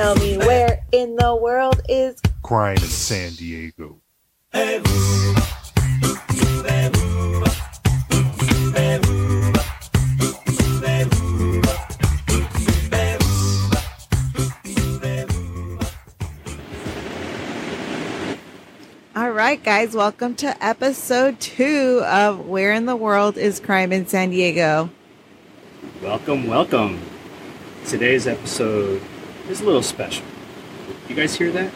Tell me where in the world is crime in San Diego? All right, guys, welcome to episode two of Where in the World is Crime in San Diego? Welcome, welcome. Today's episode is a little special. You guys hear that?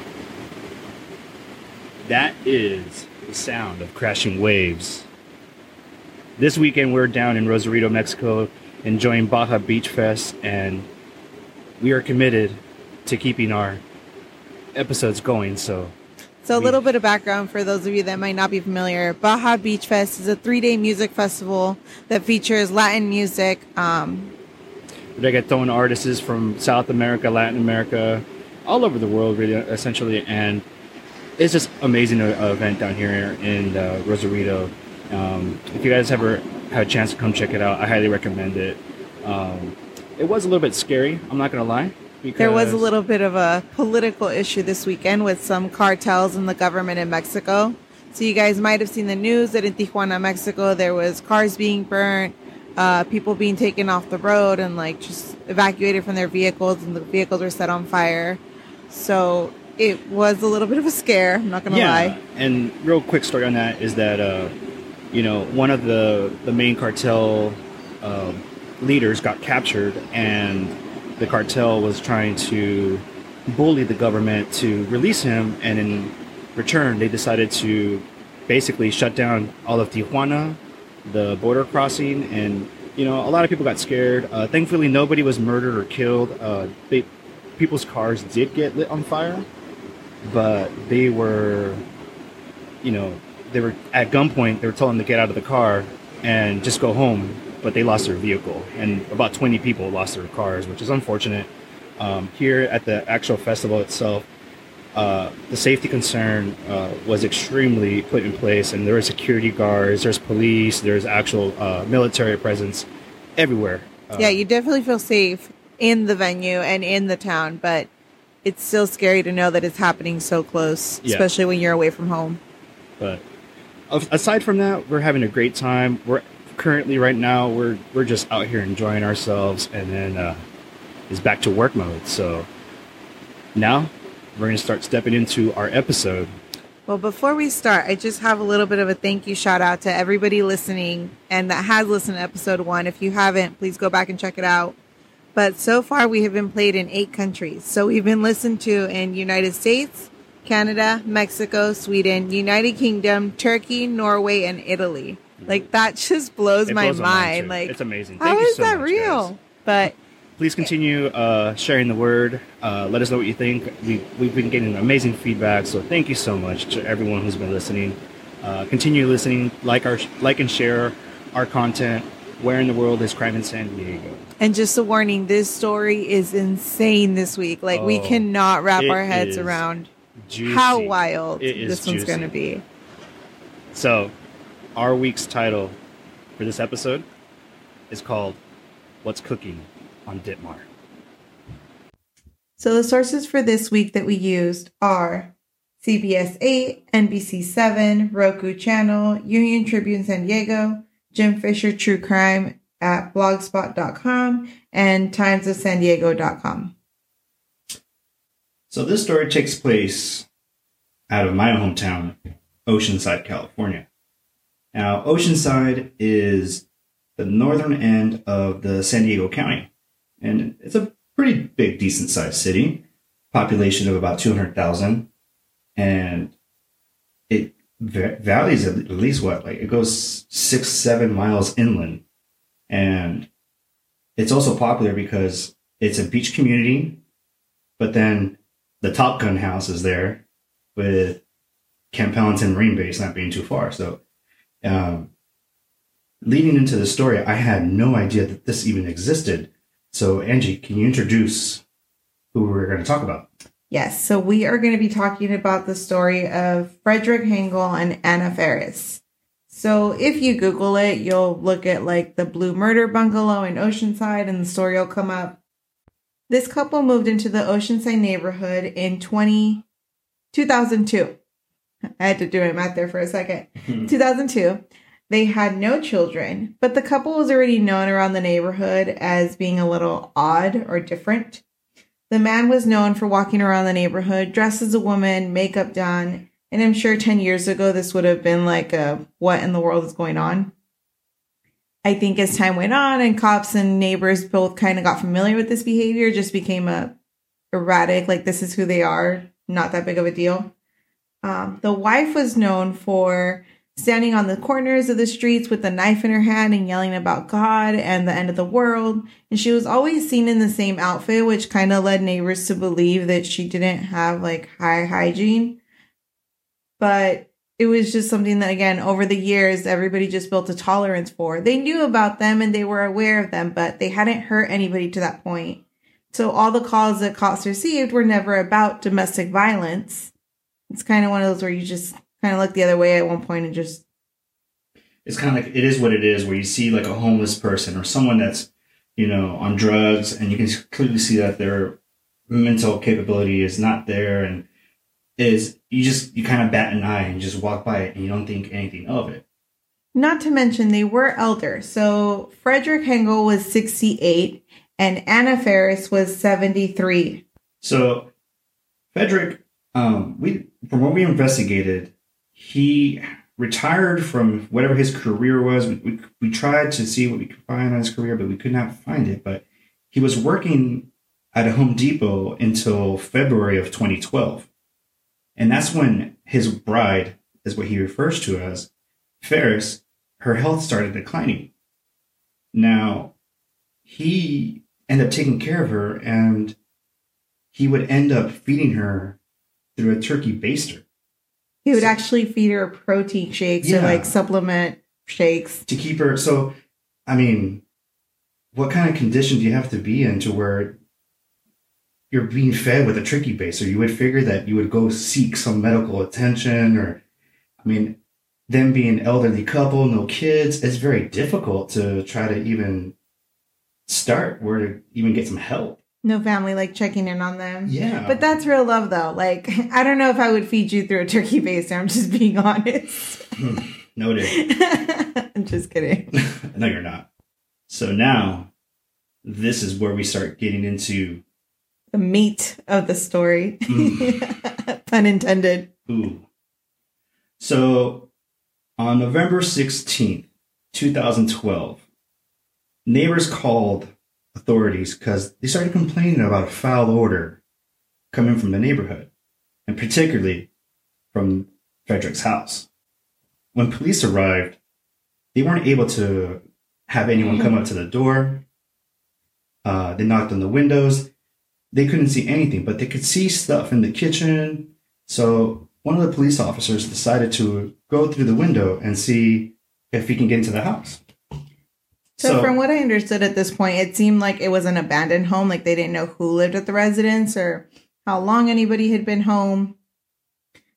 That is the sound of crashing waves. This weekend, we're down in Rosarito, Mexico, enjoying Baja Beach Fest, and we are committed to keeping our episodes going. So, So, a little bit of background for those of you that might not be familiar. Baja Beach Fest is a three day music festival that features Latin music. Um, reggaeton artists from South America, Latin America, all over the world, really, essentially. And it's just amazing uh, event down here in uh, Rosarito. Um, if you guys ever had a chance to come check it out, I highly recommend it. Um, it was a little bit scary. I'm not gonna lie. There was a little bit of a political issue this weekend with some cartels and the government in Mexico. So, you guys might have seen the news that in Tijuana, Mexico, there was cars being burnt, uh, people being taken off the road and like just evacuated from their vehicles, and the vehicles were set on fire. So, it was a little bit of a scare. I'm not gonna lie. And real quick story on that is that uh, you know one of the the main cartel uh, leaders got captured, and the cartel was trying to bully the government to release him, and in return, they decided to basically shut down all of Tijuana, the border crossing, and you know a lot of people got scared. Uh, thankfully, nobody was murdered or killed. Uh, they, people's cars did get lit on fire, but they were, you know, they were at gunpoint. They were telling them to get out of the car and just go home, but they lost their vehicle, and about 20 people lost their cars, which is unfortunate. Um, here at the actual festival itself, uh, the safety concern uh, was extremely put in place, and there were security guards, there's police, there's actual uh, military presence everywhere. Uh, Yeah, you definitely feel safe in the venue and in the town, but it's still scary to know that it's happening so close, Yeah. especially when you're away from home. But aside from that, we're having a great time. We're currently right now we're we're just out here enjoying ourselves, and then uh, is back to work mode. So now we're gonna start stepping into our episode. Well, before we start, I just have a little bit of a thank you shout out to everybody listening and that has listened to episode one. If you haven't, please go back and check it out. But so far, we have been played in eight countries. So we've been listened to in United States, Canada, Mexico, Sweden, United Kingdom, Turkey, Norway, and Italy. Like that just blows blows my mind, too. Like It's amazing. How Thank you is so that much, real? guys. But Please continue uh, sharing the word. Uh, let us know what you think. We, we've been getting amazing feedback, so thank you so much to everyone who's been listening. Uh, continue listening, like our like and share our content. Where in the world is crime in San Diego? And just a warning, this story is insane this week. Like we Oh, cannot wrap our heads around Juicy. how wild this one's going to be. So, our week's title for this episode is called "What's Cooking on Ditmar." So the sources for this week that we used are CBS 8, NBC 7, Roku Channel, Union Tribune San Diego, Jim Fisher True Crime at blogspot.com, and Times of San timesofsandiego.com. So this story takes place out of my hometown, Oceanside, California. Now, Oceanside is the northern end of the San Diego County, and it's a pretty big, decent sized city, population of about 200,000, and it va- valleys at least what, like it goes six, seven miles inland, and it's also popular because it's a beach community, but then the Top Gun house is there with Camp Pendleton Marine Base not being too far. So, um, leading into the story, I had no idea that this even existed. So, Angie, can you introduce who we're going to talk about? Yes, so we are going to be talking about the story of Frederick Hengl and Anna Faris. So if you Google it, you'll look at like the Blue Murder Bungalow in Oceanside and the story will come up. This couple moved into the Oceanside neighborhood in 20, 2002. I had to do my math there for a second. 2002. They had no children, but the couple was already known around the neighborhood as being a little odd or different. The man was known for walking around the neighborhood dressed as a woman, makeup done, and I'm sure 10 years ago this would have been like a what in the world is going on? I think as time went on and cops and neighbors both kind of got familiar with this behavior, just became a erratic, like this is who they are, not that big of a deal. Um, the wife was known for standing on the corners of the streets with a knife in her hand and yelling about God and the end of the world. And she was always seen in the same outfit, which kind of led neighbors to believe that she didn't have like high hygiene. But it was just something that, again, over the years, everybody just built a tolerance for. They knew about them and they were aware of them, but they hadn't hurt anybody to that point. So all the calls that cops received were never about domestic violence. It's kind of one of those where you just kind of look the other way at one point and just it's kind of like it is what it is where you see like a homeless person or someone that's you know on drugs and you can clearly see that their mental capability is not there and is you just you kind of bat an eye and just walk by it and you don't think anything of it. Not to mention they were elder. So frederick hengl was 68 and anna faris was 73 so frederick um we from what we investigated he retired from whatever his career was. We, we, we, tried to see what we could find on his career, but we could not find it. But he was working at a Home Depot until February of 2012. And that's when his bride, is what he refers to as Faris, her health started declining. Now, he ended up taking care of her and he would end up feeding her through a turkey baster. He would so, actually feed her protein shakes yeah. or like supplement shakes to keep her. So, I mean, what kind of condition do you have to be in to where you're being fed with a turkey baster? You would figure that you would go seek some medical attention, or, I mean, them being elderly couple, no kids, it's very difficult to try to even start where to even get some help no family like checking in on them. Yeah. But that's real love though. Like I don't know if I would feed you through a turkey baster. I'm just being honest. Noted. I'm just kidding. no, you're not. So now this is where we start getting into the meat of the story. Mm. Pun intended. Ooh. So on November 16th, 2012, neighbors called authorities because they started complaining about foul odor coming from the neighborhood, and particularly from Frederick's house. When police arrived, they weren't able to have anyone come up to the door. Uh, they knocked on the windows. They couldn't see anything, but they could see stuff in the kitchen. So one of the police officers decided to go through the window and see if he can get into the house. So, so, from what I understood at this point, it seemed like it was an abandoned home. Like they didn't know who lived at the residence or how long anybody had been home.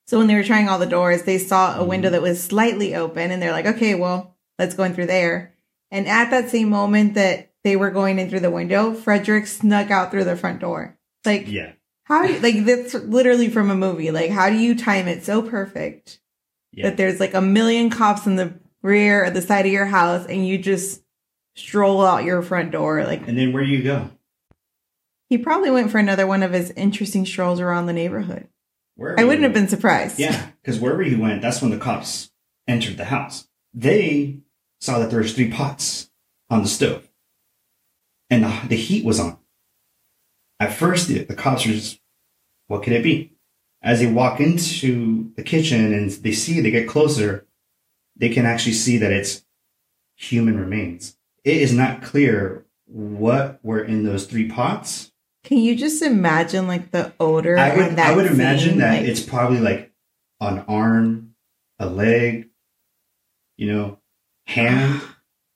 So when they were trying all the doors, they saw a mm-hmm. window that was slightly open and they're like, okay, well, let's go in through there. And at that same moment that they were going in through the window, Frederick snuck out through the front door. Like, yeah. How do you, like that's literally from a movie. Like, how do you time it so perfect yeah. that there's like a million cops in the rear or the side of your house and you just stroll out your front door like and then where do you go? He probably went for another one of his interesting strolls around the neighborhood. Where i wouldn't have been surprised. Yeah because wherever he went that's when the cops entered the house. They saw that there was three pots on the stove and the, the heat was on. At first the, the cops were just what could it be? As they walk into the kitchen and they see they get closer they can actually see that it's human remains it is not clear what were in those three pots. Can you just imagine like the odor? I would, I would imagine that like... it's probably like an arm, a leg, you know, hand,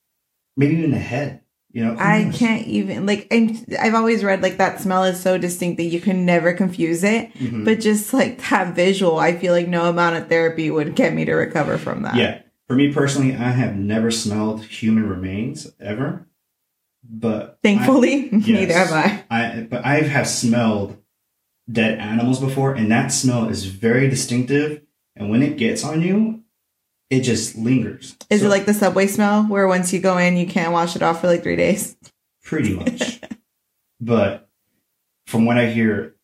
maybe even a head. You know, I can't even like. And I've always read like that smell is so distinct that you can never confuse it. Mm-hmm. But just like that visual, I feel like no amount of therapy would get me to recover from that. Yeah, for me personally, I have never smelled human remains ever. but Thankfully, I- neither have I. I but I have smelled dead animals before, and that smell is very distinctive. And when it gets on you, it just lingers. Is So- it like the subway smell where once you go in, you can't wash it off for like three days? pretty much? but from what I hear,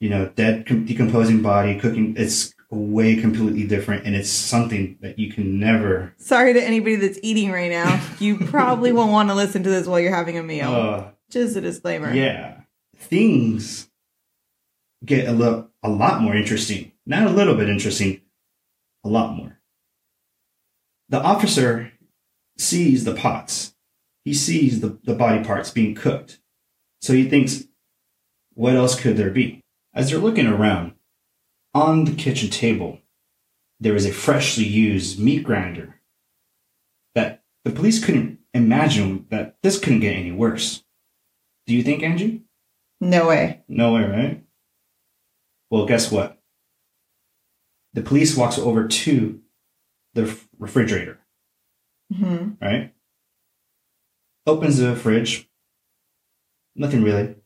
you know, dead decomposing body cooking, it's way completely different, and it's something that you can never. Sorry to anybody that's eating right now. You probably won't want to listen to this while you're having a meal. Uh, Just a disclaimer. Yeah. Things get a a lot more interesting. Not a little bit interesting, a lot more. The officer sees the pots. He sees the, the body parts being cooked. So he thinks, what else could there be? As they're looking around, on the kitchen table, there is a freshly used meat grinder that the police couldn't imagine that this couldn't get any worse. Do you think, Angie? No way. No way, right? Well, guess what? The police walks over to the refrigerator, hmm right? Opens the fridge. Nothing really.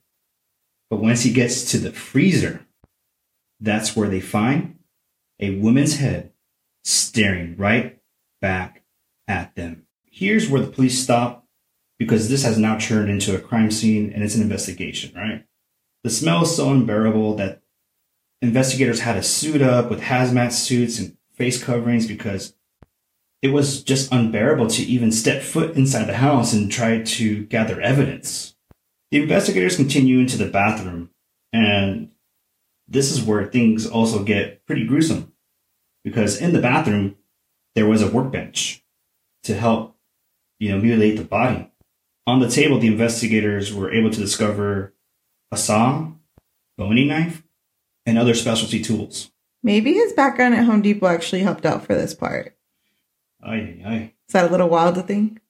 But once he gets to the freezer, that's where they find a woman's head staring right back at them. Here's where the police stop because this has now turned into a crime scene and it's an investigation, right? The smell is so unbearable that investigators had to suit up with hazmat suits and face coverings because it was just unbearable to even step foot inside the house and try to gather evidence. The investigators continue into the bathroom, and this is where things also get pretty gruesome because in the bathroom there was a workbench to help, you know, mutilate the body. On the table, the investigators were able to discover a saw, boning knife, and other specialty tools. Maybe his background at Home Depot actually helped out for this part. Ay, ay, ay. Is that a little wild to think?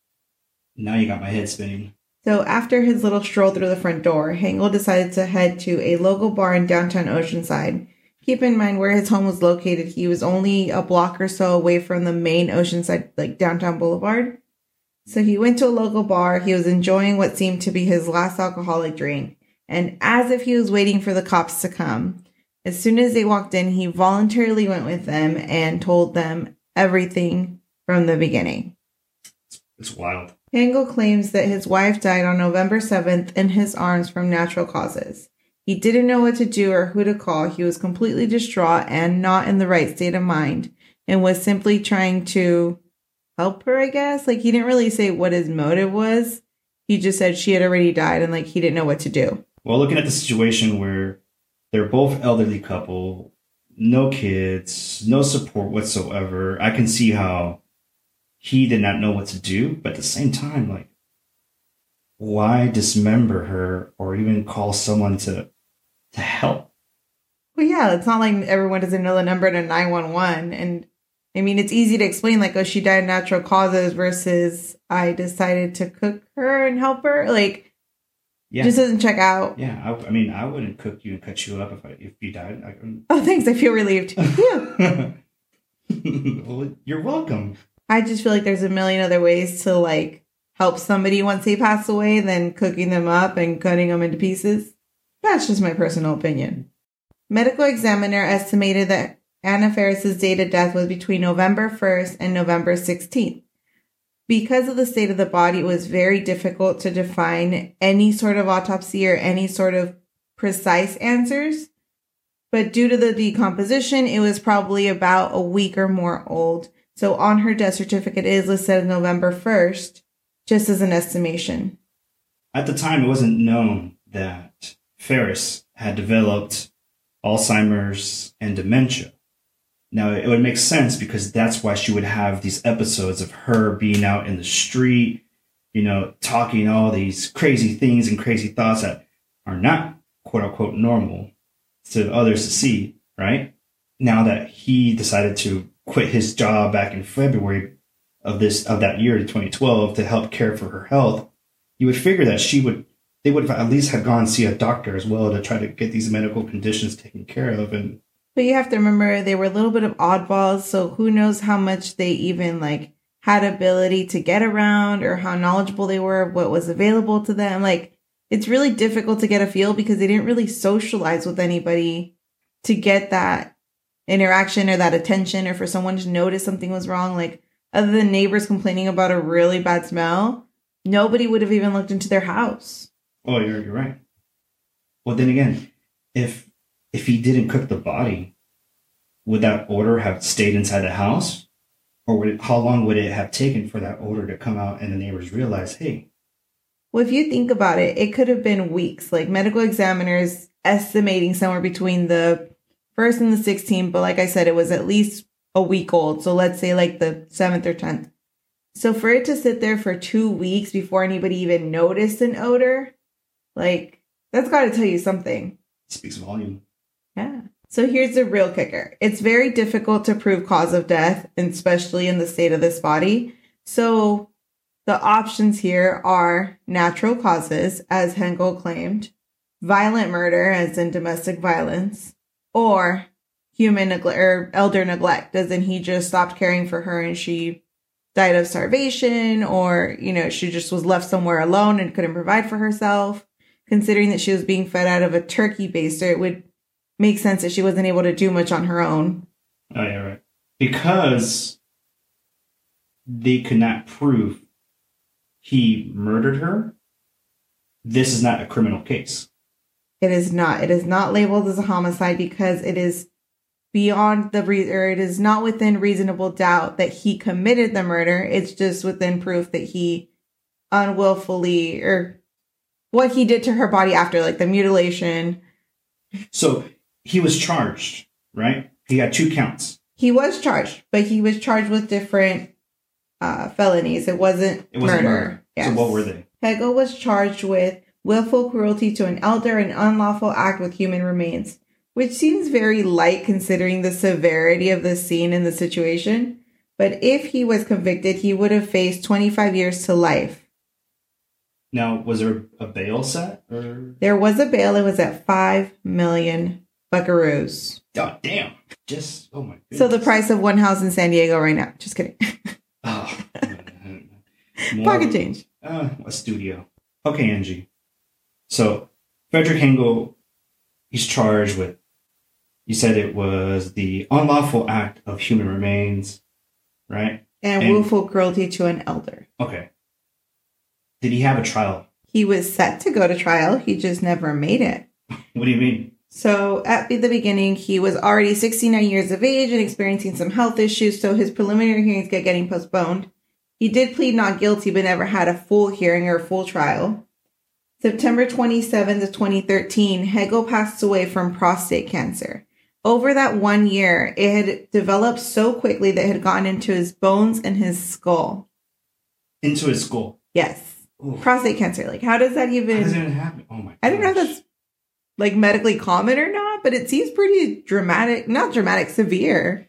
Now you got my head spinning. So after his little stroll through the front door, Hengl decided to head to a local bar in downtown Oceanside. Keep in mind where his home was located. He was only a block or so away from the main Oceanside, like downtown Boulevard. So he went to a local bar. He was enjoying what seemed to be his last alcoholic drink. And as if he was waiting for the cops to come, as soon as they walked in, he voluntarily went with them and told them everything from the beginning. It's wild. Hengl claims that his wife died on November 7th in his arms from natural causes. He didn't know what to do or who to call. He was completely distraught and not in the right state of mind and was simply trying to help her, I guess. Like, he didn't really say what his motive was. He just said she had already died and, like, he didn't know what to do. Well, looking at the situation where they're both elderly couple, no kids, no support whatsoever, I can see how he did not know what to do. But at the same time, like, why dismember her or even call someone to to help? Well, yeah, it's not like everyone doesn't know the number to 911. And I mean, it's easy to explain, like, oh, she died of natural causes versus I decided to cook her and help her. Like, Yeah, just doesn't check out. yeah. I, I mean, I wouldn't cook you and cut you up if I if you died. I, Oh, thanks. I feel relieved. Yeah. well, you're welcome. I just feel like there's a million other ways to, like, help somebody once they pass away than cooking them up and cutting them into pieces. That's just my personal opinion. Medical examiner estimated that Anna Faris's date of death was between November 1st and November 16th. Because of the state of the body, it was very difficult to define any sort of autopsy or any sort of precise answers. But due to the decomposition, it was probably about a week or more old. So on her death certificate is listed November 1st, just as an estimation. At the time, it wasn't known that Faris had developed Alzheimer's and dementia. Now, it would make sense because that's why she would have these episodes of her being out in the street, you know, talking all these crazy things and crazy thoughts that are not quote unquote normal to others to see, right? Now that he decided to quit his job back in February of this, of that year, 2012, to help care for her health, you would figure that she would they would at least have gone see a doctor as well to try to get these medical conditions taken care of and But you have to remember they were a little bit of oddballs, so who knows how much they even like had ability to get around or how knowledgeable they were what was available to them. Like it's really difficult to get a feel because they didn't really socialize with anybody to get that interaction or that attention or for someone to notice something was wrong. Like other than neighbors complaining about a really bad smell, nobody would have even looked into their house. Oh, you're you're right. Well, then again, if if he didn't cook the body, would that odor have stayed inside the house, or would it, how long would it have taken for that odor to come out and the neighbors realize, hey, Well, if you think about it, it could have been weeks. Like medical examiners estimating somewhere between the first and the 16th, but like I said, it was at least a week old. So let's say like the seventh or 10th. So for it to sit there for two weeks before anybody even noticed an odor, like that's got to tell you something. speaks volume. Yeah. So here's the real kicker. It's very difficult to prove cause of death, especially in the state of this body. So the options here are natural causes, as Hengl claimed, violent murder, as in domestic violence, or human neglect or elder neglect, as in he just stopped caring for her and she died of starvation, or, you know, she just was left somewhere alone and couldn't provide for herself. Considering that she was being fed out of a turkey baster, it would make sense that she wasn't able to do much on her own. Oh yeah, right. Because they could not prove he murdered her. This is not a criminal case. It is not. It is not labeled as a homicide because it is beyond the re- or it is not within reasonable doubt that he committed the murder. It's just within proof that he unwillfully or what he did to her body after, like the mutilation. So he was charged, right? He got two counts. He was charged, but he was charged with different uh, felonies. It wasn't, It wasn't murder. murder. Yes. So what were they? Hengl was charged with willful cruelty to an elder and unlawful act with human remains, which seems very light considering the severity of the scene and the situation. But if he was convicted, he would have faced 25 years to life. Now, was there a bail set or? There was a bail, it was at 5 million buckaroos. Oh damn! Just oh my. Goodness. So the price of one house in San Diego right now. Just kidding. Oh. More- Pocket change. Uh, a studio. Okay, Angie. So Frederick Hengl, he's charged with. You said it was the unlawful act of human remains, right? And, And- willful cruelty to an elder. Okay. Did he have a trial? He was set to go to trial, he just never made it. What do you mean? So at the beginning, he was already 69 years of age and experiencing some health issues, so his preliminary hearings get getting postponed. He did plead not guilty, but never had a full hearing or full trial. September 27th of 2013, Hengl passed away from prostate cancer. Over that one year, it had developed so quickly that it had gotten into his bones and his skull. Into his skull. Yes. Ooh. Prostate cancer. Like, how does that How even... does it even happen? Oh my! I don't know if that's like medically common or not, but it seems pretty dramatic. Not dramatic, severe.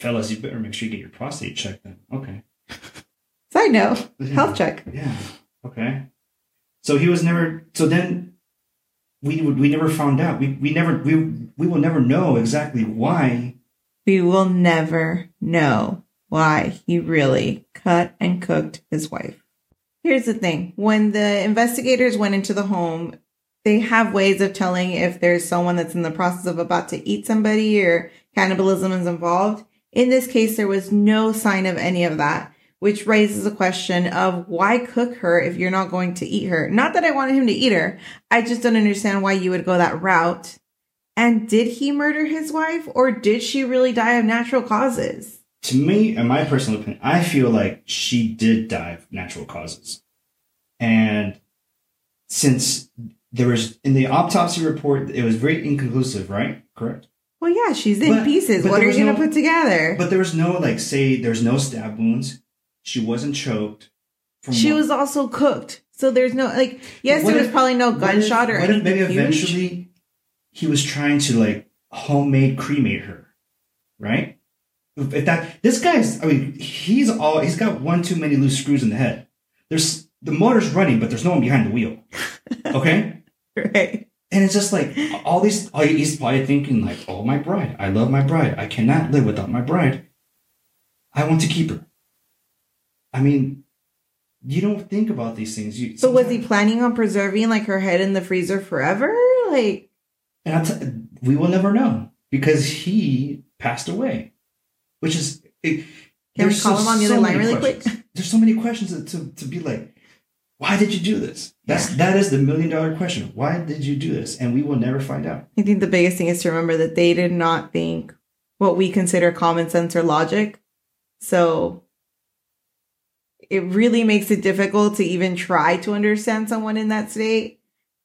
Fellas, you better make sure you get your prostate checked then. Okay. Side note, health check. Yeah. Okay. So he was never. So then, we. We never found out. We we never. We we will never know exactly why. We will never know why he really cut and cooked his wife. Here's the thing when the investigators went into the home, they have ways of telling if there's someone that's in the process of about to eat somebody or cannibalism is involved. In this case, there was no sign of any of that, which raises a question of why cook her if you're not going to eat her? Not that I wanted him to eat her. I just don't understand why you would go that route. And did he murder his wife or did she really die of natural causes? To me, in my personal opinion, I feel like she did die of natural causes, and since there was in the autopsy report, it was very inconclusive. Right? Correct. Well, yeah, she's in But- pieces. but What are you going to put together? But there was no like say there's no stab wounds. She wasn't choked. She what- was also cooked. So there's no, like, yes, there was if- probably no gunshot if- or anything maybe huge. eventually he was trying to like homemade cremate her, right? If that this guy's, I mean, he's all he's got one too many loose screws in the head. There's the motor's running, but there's no one behind the wheel. Okay, Right. and it's just like all these. oh, He's probably thinking like, "Oh, my bride! I love my bride. I cannot live without my bride. I want to keep her." I mean, you don't think about these things. You, So was he planning on preserving like her head in the freezer forever? Like, And t- we will never know because he passed away, which is. It, Can we there's call him on the other line really quick? There's so many questions to, to, to be like, why did you do this? That's that is the million dollar question. Why did you do this? And we will never find out. I think the biggest thing is to remember that they did not think what we consider common sense or logic. So it really makes it difficult to even try to understand someone in that state.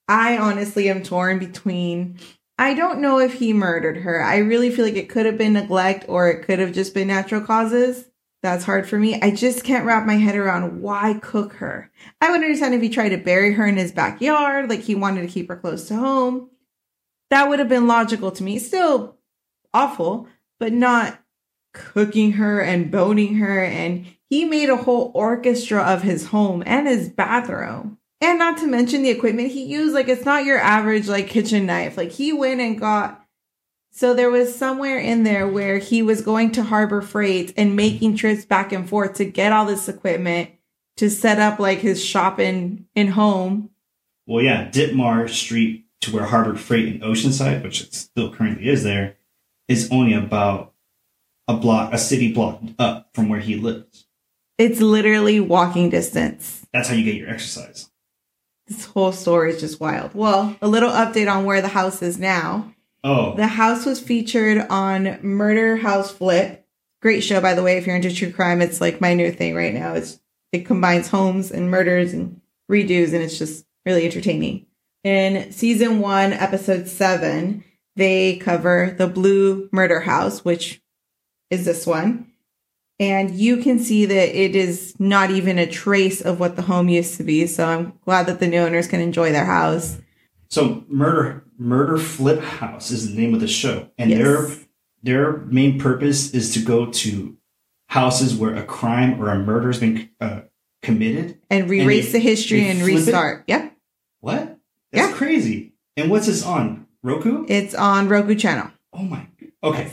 I honestly am torn between I don't know if he murdered her. I really feel like it could have been neglect or it could have just been natural causes. That's hard for me. I just can't wrap my head around why cook her. I would understand if he tried to bury her in his backyard, like he wanted to keep her close to home. That would have been logical to me. Still awful, but not cooking her and boning her. And he made a whole orchestra of his home and his bathroom. And not to mention the equipment he used. Like, it's not your average, like, kitchen knife. Like, he went and got. So there was somewhere in there where he was going to Harbor Freight and making trips back and forth to get all this equipment to set up like his shop in in home. Well, yeah, Ditmar Street to where Harbor Freight in Oceanside, which it still currently is there, is only about a block, a city block up from where he lives. It's literally walking distance. That's how you get your exercise. This whole story is just wild. Well, a little update on where the house is now. Oh, The house was featured on Murder House Flip. Great show, by the way. If you're into true crime, it's like my new thing right now. It's it combines homes and murders and redos, and it's just really entertaining. In season one, episode seven, they cover the Blue Murder House, which is this one. And you can see that it is not even a trace of what the home used to be. So I'm glad that the new owners can enjoy their house. so murder murder flip house is the name of the show, and Yes. their their main purpose is to go to houses where a crime or a murder has been uh, committed. And they- the history and flip it? restart. Yep. What? That's Yeah. crazy. And what's this on Roku? It's on Roku channel. Oh my. Okay.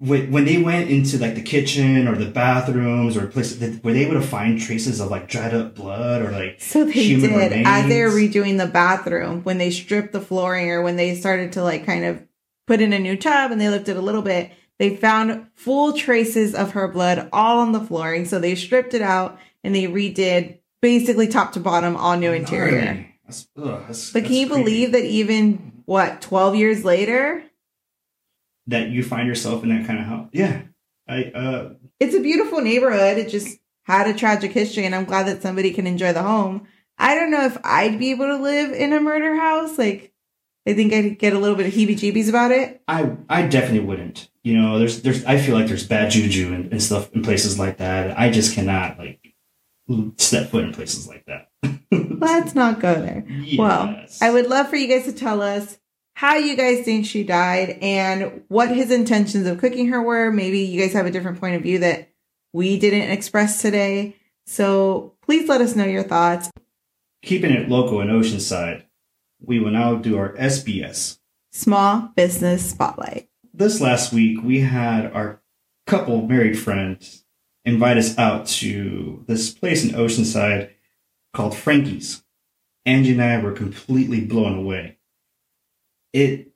When, when they went into like the kitchen or the bathrooms or places, that- were they able to find traces of like dried up blood or like So they human did as they were redoing the bathroom when they stripped the flooring or when they started to like kind of put in a new tub and they lifted a little bit. They found full traces of her blood all on the flooring. So they stripped it out and they redid basically top to bottom all new interior. That's, ugh, that's, But can you believe that even what, 12 years later? That you find yourself in that kind of house? Yeah. I uh It's a beautiful neighborhood. It just had a tragic history, and I'm glad that somebody can enjoy the home. I don't know if I'd be able to live in a murder house. Like, I think I'd get a little bit of heebie-jeebies about it. I I definitely wouldn't. You know, there's there's I feel like there's bad juju and, and stuff in places like that. I just cannot like step foot in places like that. Let's not go there. Well, I would love for you guys to tell us how you guys think she died and what his intentions of cooking her were. Maybe you guys have a different point of view that we didn't express today. So please let us know your thoughts. keeping it local in Oceanside. We will now do our SBS. Small Business Spotlight. This last week, we had our couple married friends invite us out to this place in Oceanside called Frankie's. Angie and I were completely blown away. It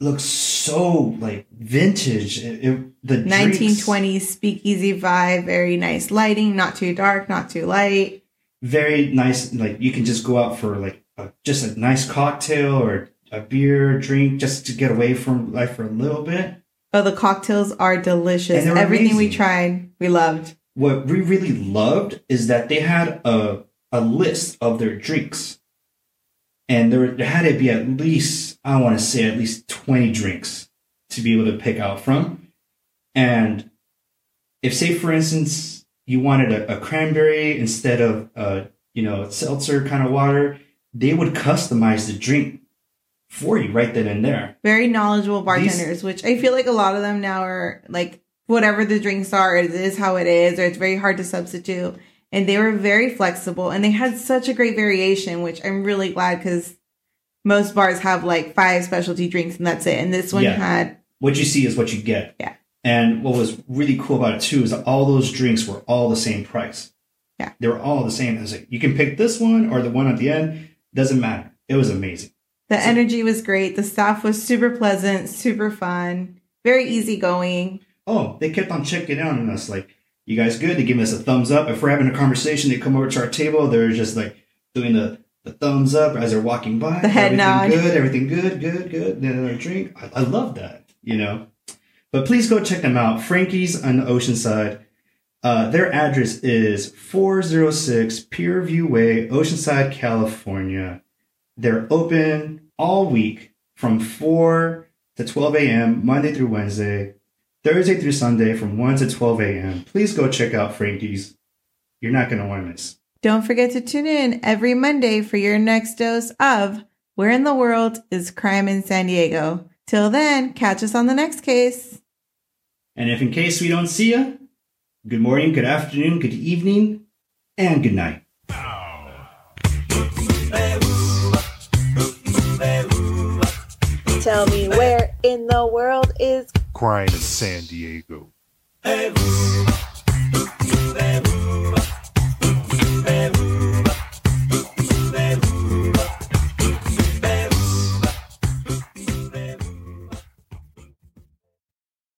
looks so like vintage. It, it- the drinks- 1920s speakeasy vibe, very nice lighting, not too dark, not too light. very nice. Like you can just go out for like a, just a nice cocktail or a beer drink just to get away from life for a little bit. Oh, the cocktails are delicious. Everything we tried, we loved. What we really loved is that they had a a list of their drinks, and there there had to be at least I want to say at least twenty drinks to be able to pick out from, and if say for instance you wanted a, a cranberry instead of a you know seltzer kind of water, they would customize the drink for you right then and there. Very knowledgeable bartenders, which I feel like a lot of them now are like whatever the drinks are, it is how it is, or it's very hard to substitute. And they were very flexible and they had such a great variation, which I'm really glad because most bars have like five specialty drinks and that's it. And this one Yeah. had what you see is what you get. Yeah. And what was really cool about it too is that all those drinks were all the same price. Yeah. They were all the same. I was like, you can pick this one or the one at the end. Doesn't matter. It was amazing. The energy was great. The staff was super pleasant, super fun, very easygoing. Oh, they kept on checking in on us. Like, you guys good? They give us a thumbs up. If we're having a conversation, they come over to our table. They're just like doing the, the thumbs up as they're walking by. The head everything nod. Good, everything good, good, good. Then another drink. I, I love that, you know. But please go check them out. Frankie's on the Oceanside. Uh, their address is 406 Pierview Way, Oceanside, California. They're open all week from 4 to 12 a.m., Monday through Wednesday, Thursday through Sunday from 1 to 12 a.m. Please go check out Frankie's. You're not going to want to miss. Don't forget to tune in every Monday for your next dose of Where in the World is Crime in San Diego? Till then, catch us on the next case. And if in case we don't see you, good morning, good afternoon, good evening, and good night. Tell me where in the world is crying in San Diego.